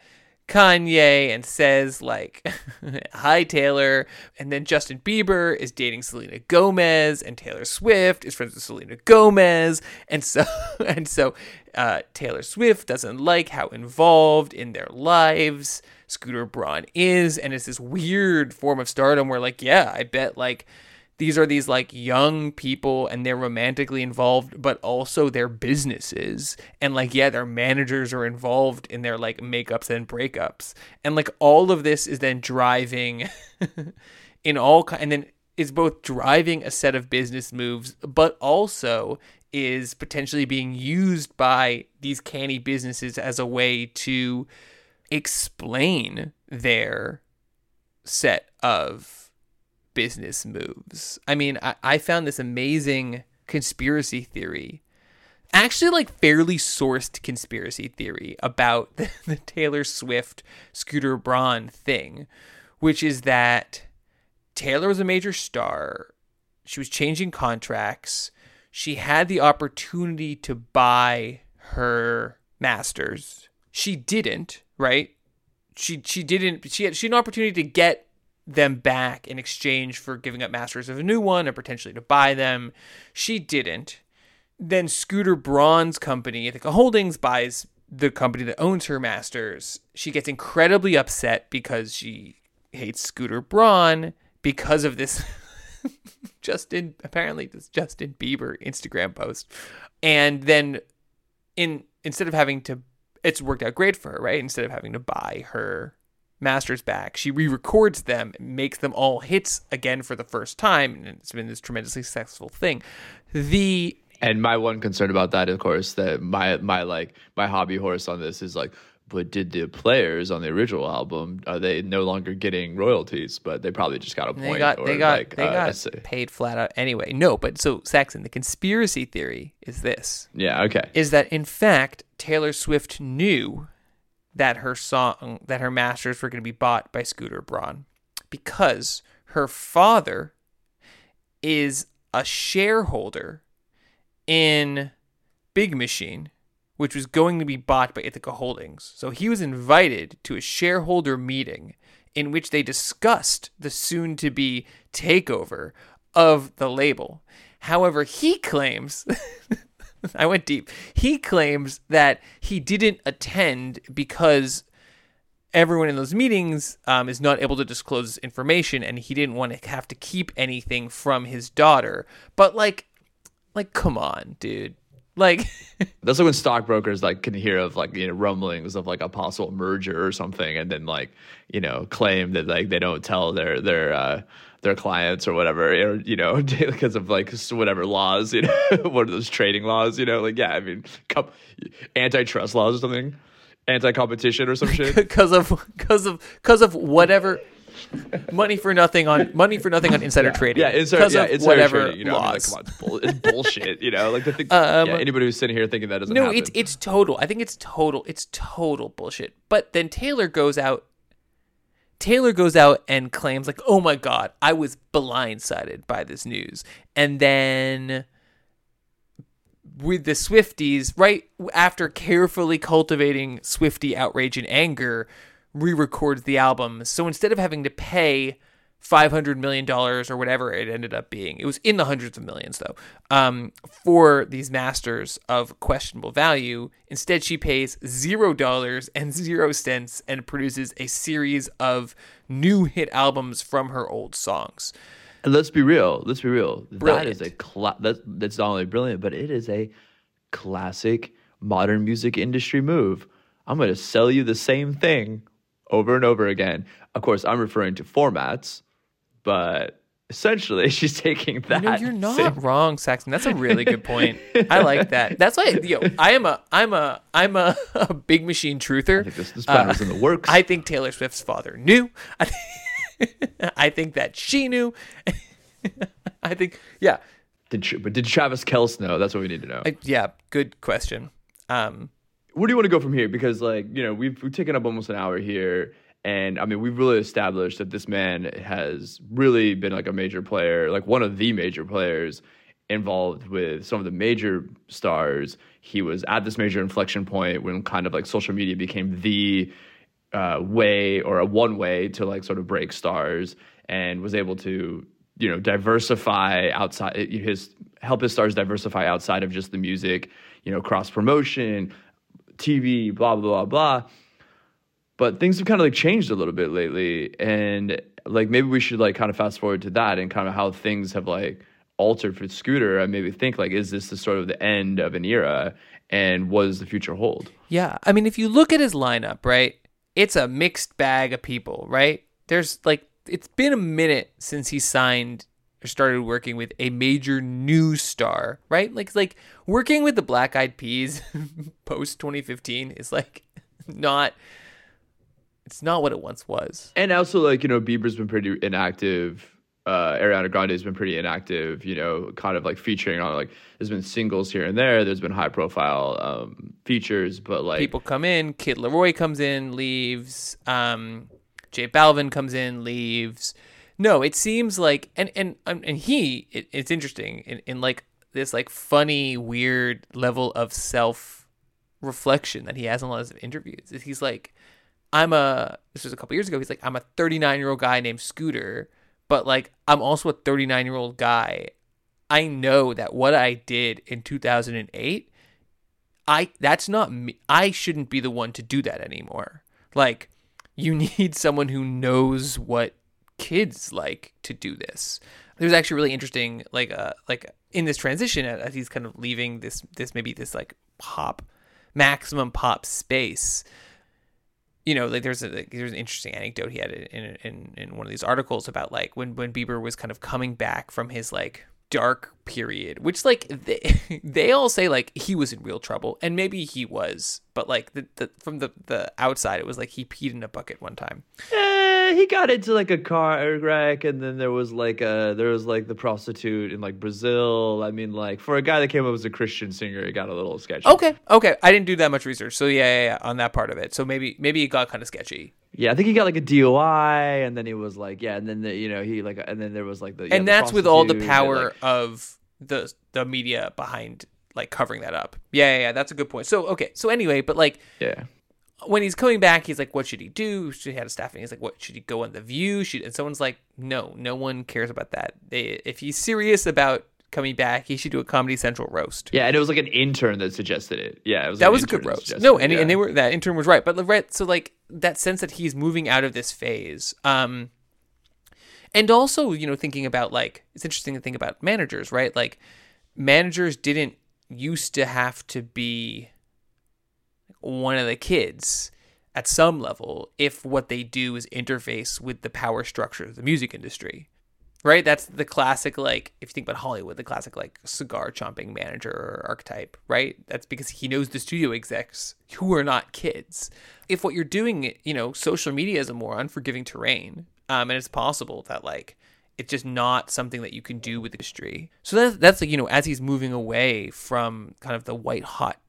Kanye and says like hi Taylor. And then Justin Bieber is dating Selena Gomez and Taylor Swift is friends with Selena Gomez. And so and so uh, Taylor Swift doesn't like how involved in their lives Scooter Braun is. And it's this weird form of stardom where like yeah I bet like these are these like young people and they're romantically involved but also their businesses. And like yeah their managers are involved in their like makeups and breakups. And like all of this is then driving in all and then is both driving a set of business moves but also is potentially being used by these canny businesses as a way to explain their set of business moves. I mean, I, I found this amazing conspiracy theory, actually, like fairly sourced conspiracy theory about the, the Taylor Swift Scooter Braun thing, which is that Taylor was a major star. She was changing contracts. She had the opportunity to buy her masters. She didn't, right? She she didn't. She had she had an opportunity to get them back in exchange for giving up masters of a new one or potentially to buy them. She didn't. Then Scooter Braun's company, Ithaca Holdings, buys the company that owns her masters. She gets incredibly upset because she hates Scooter Braun because of this Justin apparently this Justin Bieber Instagram post. And then in instead of having to it's worked out great for her, right? Instead of having to buy her masters back, she re-records them, makes them all hits again for the first time, and it's been this tremendously successful thing. The And my one concern about that, of course, that my my like my hobby horse on this is like, but did the players on the original album are they no longer getting royalties? But they probably just got a point. they got or they got like, they uh, got paid flat out anyway. No, but so Saxon, the conspiracy theory is this. Yeah. Okay. is that in fact Taylor Swift knew that her song that her masters were going to be bought by Scooter Braun because her father is a shareholder in Big Machine which was going to be bought by Ithaca Holdings. So he was invited to a shareholder meeting in which they discussed the soon to be takeover of the label. However, he claims I went deep. He claims that he didn't attend because everyone in those meetings um, is not able to disclose information, and he didn't want to have to keep anything from his daughter. But like, like, come on, dude. Like, That's like when stockbrokers like can hear of like you know rumblings of like a possible merger or something, and then like you know claim that like they don't tell their their uh, their clients or whatever, or you know because of like whatever laws, you know, what are those trading laws, you know, like yeah, I mean, com- antitrust laws or something, anti-competition or some shit. because of because of because of whatever money for nothing on money for nothing on insider trading. Yeah, insider, yeah, insider whatever trading. You know, I mean, like, come on, it's bullshit. You know, like the thing. Um, yeah, anybody who's sitting here thinking that doesn't No, happen. it's it's total. I think it's total. It's total bullshit. But then Taylor goes out. Taylor goes out and claims like, "Oh my god, I was blindsided by this news." And then with the Swifties, right after carefully cultivating Swifty outrage and anger, re-records the album. So instead of having to pay five hundred million dollars or whatever it ended up being, it was in the hundreds of millions though, um, for these masters of questionable value. Instead, she pays zero dollars and zero cents and produces a series of new hit albums from her old songs. And let's be real. Let's be real. That Brilliant. is a cla- that, that's not only brilliant, but it is a classic modern music industry move. I'm going to sell you the same thing over and over again. Of course, I'm referring to formats, but essentially, she's taking that. No, you're not same- wrong, Saxon. That's a really good point. I like that. That's why yo, I am a I'm a I'm a, a big machine truther. I think this, this plan was in the works. I think Taylor Swift's father knew. I, th- I think that she knew. I think yeah. did, but did Travis Kelce know? That's what we need to know. I, yeah, good question. Um where do you want to go from here? Because like you know we've we've taken up almost an hour here, and I mean we've really established that this man has really been like a major player, like one of the major players involved with some of the major stars. He was at this major inflection point when kind of like social media became the uh, way or a one way to like sort of break stars, and was able to you know diversify outside his help his stars diversify outside of just the music, you know, cross promotion, TV, blah blah blah blah. But things have kind of like changed a little bit lately, and like maybe we should like kind of fast forward to that and kind of how things have like altered for Scooter, and maybe think like, is this the sort of the end of an era, and what does the future hold? Yeah, I mean, if you look at his lineup, right, it's a mixed bag of people, right? There's like, it's been a minute since he signed started working with a major new star, right? Like, like working with the Black Eyed Peas post 2015 is like not, it's not what it once was. And also, like, you know, Bieber's been pretty inactive. Uh, Ariana Grande's been pretty inactive, you know, kind of like featuring on like, there's been singles here and there. There's been high profile um, features, but like, People come in, Kid LAROI comes in, leaves. Um, J Balvin comes in, leaves. No, it seems like, and and um, and he, it, it's interesting in, in like this like funny, weird level of self reflection that he has in a lot of interviews. He's like, I'm a. This was a couple years ago. He's like, I'm a 39 year old guy named Scooter, but like I'm also a 39 year old guy. I know that what I did in 2008 I that's not me. I shouldn't be the one to do that anymore. Like you need someone who knows what kids like to do this. There's actually really interesting like uh like in this transition as he's kind of leaving this this maybe this like pop maximum pop space. You know, like there's a like, there's an interesting anecdote he had in, in in one of these articles about like when when Bieber was kind of coming back from his like dark period, which like they, they all say like he was in real trouble, and maybe he was, but like the, the from the the outside, it was like he peed in a bucket one time. eh, he got into like a car wreck, and then there was like a there was like the prostitute in like Brazil. I mean, like for a guy that came up as a Christian singer, it got a little sketchy. Okay, okay, I didn't do that much research, so yeah, yeah, yeah on that part of it. So maybe maybe it got kind of sketchy, Yeah, I think he got like a DOI, and then he was like, yeah, and then the, you know he like, and then there was like the yeah, and the that's with all the power like- of the the media behind like covering that up. Yeah, yeah, yeah, that's a good point. So okay, so anyway, but like yeah. when he's coming back, he's like, "What should he do?" Should he had a staffing? He's like, "What should he go on the View?" Should and someone's like, "No, no one cares about that. They, if he's serious about coming back, he should do a Comedy Central roast." Yeah, and it was like an intern that suggested it. Yeah, it was that an was a good roast. No, and yeah. and they were that intern was right, but like, right, so like that sense that he's moving out of this phase, um, and also you know thinking about like it's interesting to think about managers, right? Like managers didn't used to have to be one of the kids at some level if what they do is interface with the power structure of the music industry. Right? That's the classic, like, if you think about Hollywood, the classic, like, cigar chomping manager archetype, right? That's because he knows the studio execs who are not kids. If what you're doing, you know, social media is a more unforgiving terrain, um, and it's possible that, like, it's just not something that you can do with the industry. So that's, that's like, you know, as he's moving away from kind of the white hot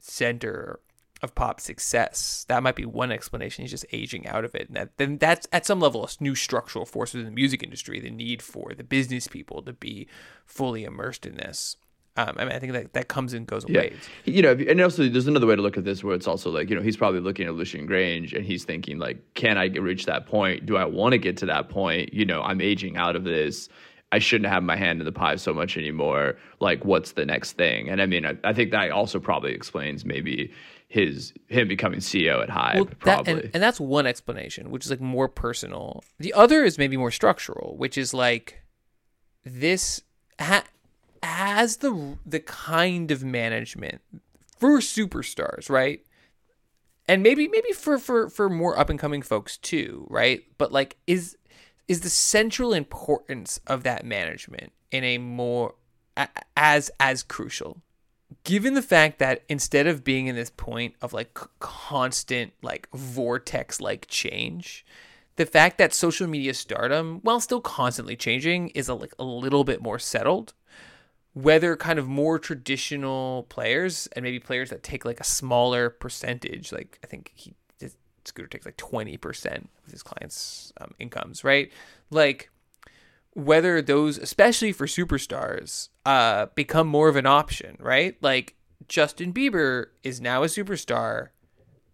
center of pop success. That might be one explanation. He's just aging out of it. And that, then that's at some level a new structural force within the music industry, the need for the business people to be fully immersed in this. Um, I mean, I think that that comes and goes Yeah. You know, and also there's another way to look at this where it's also like, you know, he's probably looking at Lucian Grainge and he's thinking like, can I get- reach that point? Do I want to get to that point? You know, I'm aging out of this. I shouldn't have my hand in the pie so much anymore. Like, what's the next thing? And I mean, I, I think that also probably explains maybe his him becoming CEO at Hybe. Well, that, probably. and, and that's one explanation, which is like more personal. The other is maybe more structural, which is like this ha- has the the kind of management for superstars, right? And maybe maybe for for for more up and coming folks too, right? But like is is the central importance of that management in a more as as crucial given the fact that instead of being in this point of like constant like vortex like change the fact that social media stardom while still constantly changing is a, like a little bit more settled whether kind of more traditional players and maybe players that take like a smaller percentage like i think he scooter takes like 20% of his clients um, incomes right? Like whether those, especially for superstars, uh, become more of an option, right? Like Justin Bieber is now a superstar,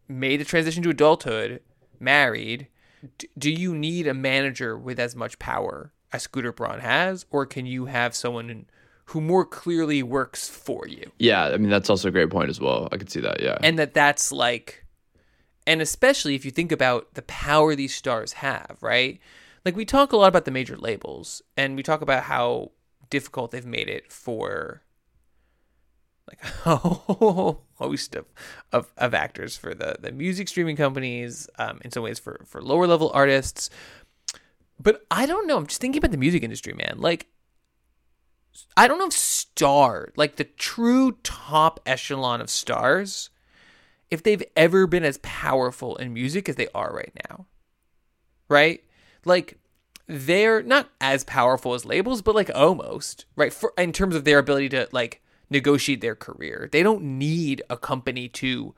made a transition to adulthood, married. D- do you need a manager with as much power as Scooter Braun has, or can you have someone who more clearly works for you? yeah, I mean, that's also a great point as well. I could see that. Yeah. and that that's like and especially if you think about the power these stars have right like we talk a lot about the major labels and we talk about how difficult they've made it for like a whole host of, of, of actors for the, the music streaming companies um, in some ways for, for lower level artists but i don't know i'm just thinking about the music industry man like I don't know if star, like the true top echelon of stars, if they've ever been as powerful in music as they are right now. Right? Like they're not as powerful as labels, but like almost, right? For in terms of their ability to like negotiate their career. They don't need a company to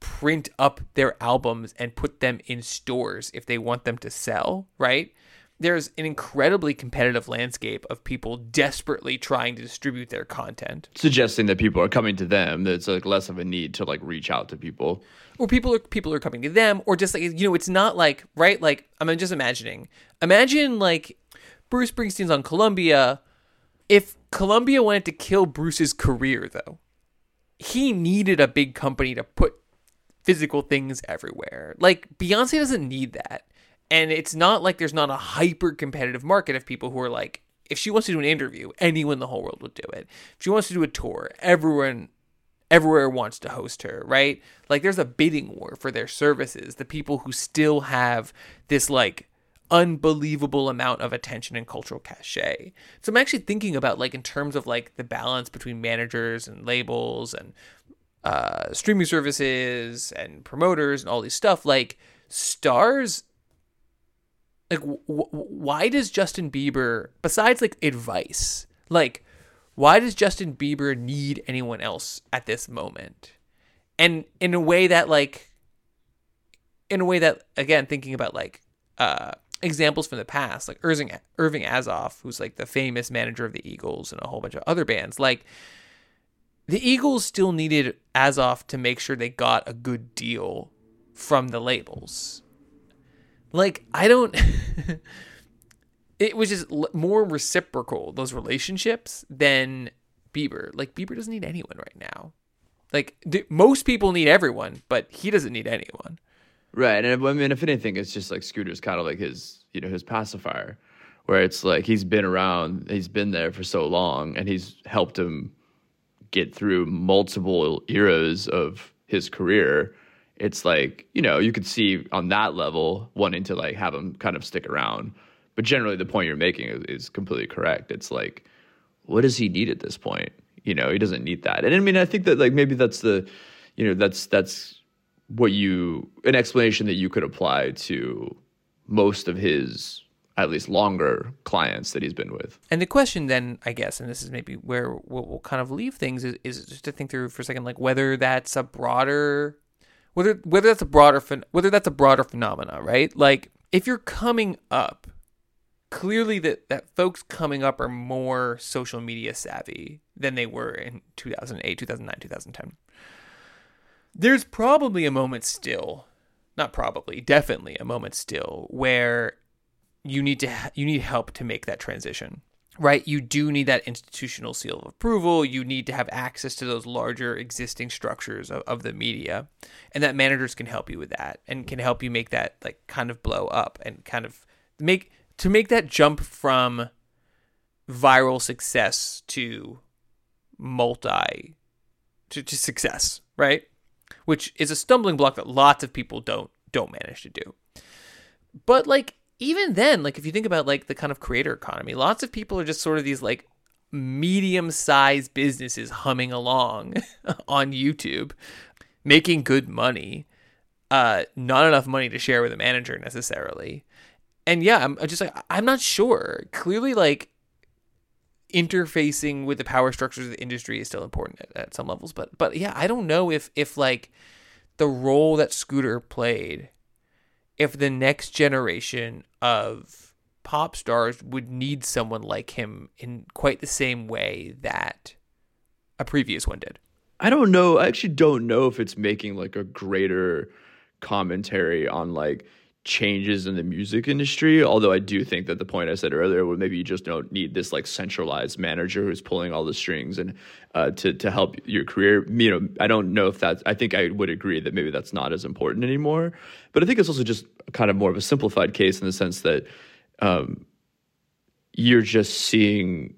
print up their albums and put them in stores if they want them to sell, right? There's an incredibly competitive landscape of people desperately trying to distribute their content. Suggesting that people are coming to them, that it's like less of a need to like reach out to people. or people are people are coming to them or just like you know it's not like right? Like i'm just imagining. Imagine like bruce springsteen's on columbia. If columbia wanted to kill bruce's career though he needed a big company to put physical things everywhere. Like beyonce doesn't need that and it's not like there's not a hyper competitive market of people who are like if she wants to do an interview anyone in the whole world would do it if she wants to do a tour everyone everywhere wants to host her, right? Like there's a bidding war for their services. The people who still have this like unbelievable amount of attention and cultural cachet. So I'm actually thinking about like in terms of like the balance between managers and labels and uh, streaming services and promoters and all these stuff. Like stars, like w- why does Justin Bieber, besides like advice, like why does Justin Bieber need anyone else at this moment? And in a way that like in a way that again thinking about like uh examples from the past like Irving Irving Azoff who's like the famous manager of the Eagles and a whole bunch of other bands like the Eagles still needed Azoff to make sure they got a good deal from the labels. Like I don't it was just more reciprocal those relationships than Bieber. Like Bieber doesn't need anyone right now. Like th- most people need everyone, but he doesn't need anyone. Right. And I mean, if anything, it's just like Scooter's kind of like his, you know, his pacifier, where it's like he's been around, he's been there for so long, and he's helped him get through multiple eras of his career. It's like you know you could see on that level wanting to like have them kind of stick around, but generally the point you're making is, is completely correct. It's like what does he need at this point? You know, he doesn't need that. And I mean, I think that like maybe that's the, you know, that's that's what you an explanation that you could apply to most of his at least longer clients that he's been with. And the question then, I guess, and this is maybe where we'll, we'll kind of leave things, is, is just to think through for a second, like whether that's a broader, whether whether that's a broader, whether that's a broader phenomena, right? Like if you're coming up, clearly that that folks coming up are more social media savvy than they were in 2008, 2009, 2010. There's probably a moment still, not probably, definitely a moment still where you need to you need help to make that transition right? You do need that institutional seal of approval. You need to have access to those larger existing structures of, of the media and that managers can help you with that and can help you make that like kind of blow up and kind of make to make that jump from viral success to multi to, to success right? Which is a stumbling block that lots of people don't don't manage to do. But like even then, like if you think about like the kind of creator economy, lots of people are just sort of these like medium-sized businesses humming along on YouTube, making good money, uh, not enough money to share with a manager necessarily. And yeah, I'm just like I'm not sure. Clearly, like interfacing with the power structures of the industry is still important at, at some levels, but but yeah, I don't know if if like the role that Scooter played if the next generation of pop stars would need someone like him in quite the same way that a previous one did. I don't know. I actually don't know if it's making like a greater commentary on like changes in the music industry. Although I do think that the point I said earlier, where maybe you just don't need this like centralized manager who's pulling all the strings and uh, to to help your career. You know, I don't know if that's. I think I would agree that maybe that's not as important anymore. But I think it's also just kind of more of a simplified case in the sense that um, you're just seeing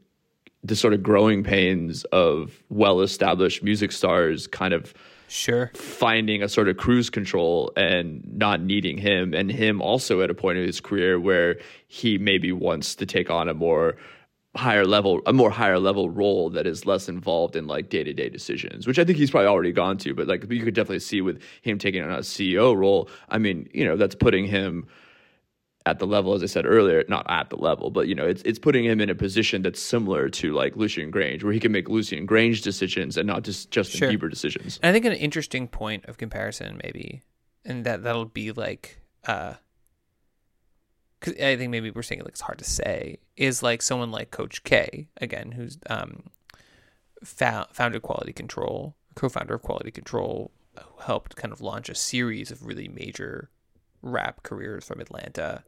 the sort of growing pains of well-established music stars kind of Sure. finding a sort of cruise control and not needing him and him also at a point in his career where he maybe wants to take on a more higher level a more higher level role that is less involved in like day-to-day decisions which i think he's probably already gone to but like you could definitely see with him taking on a ceo role i mean you know that's putting him at the level, as I said earlier, not at the level, but you know, it's it's putting him in a position that's similar to like Lucian Grainge, where he can make Lucian Grainge decisions and not just Justin Sure. Bieber decisions. And I think an interesting point of comparison, maybe, and that that'll be like, uh, cause I think maybe we're saying like it's hard to say, is like someone like Coach K, again, who's um, fou- founded Quality Control, co-founder of Quality Control, who helped kind of launch a series of really major rap careers from Atlanta,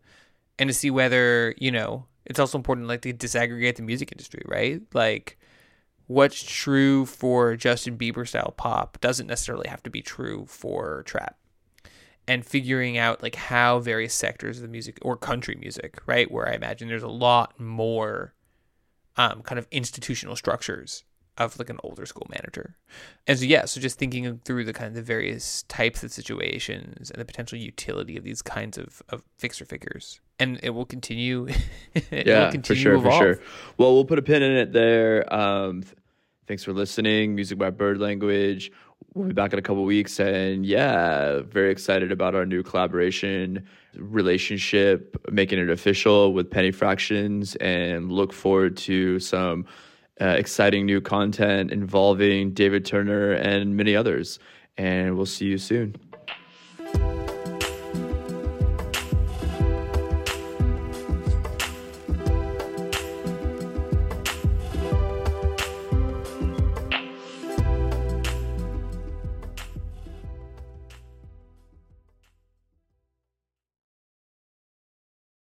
and to see whether you know it's also important like to disaggregate the music industry, right? Like what's true for Justin Bieber style pop doesn't necessarily have to be true for trap. And figuring out like how various sectors of the music or country music, right, where I imagine there's a lot more um, kind of institutional structures of like an older school manager. And so yeah, so just thinking through the kind of the various types of situations and the potential utility of these kinds of, of fixer figures. And it will continue it will yeah, for sure, for sure. Well, we'll put a pin in it there. Um, th- thanks for listening. Music by Bird Language. We'll be back in a couple weeks, and yeah, very excited about our new collaboration relationship, making it official with Penny Fractions, and look forward to some uh, exciting new content involving David Turner and many others. And we'll see you soon.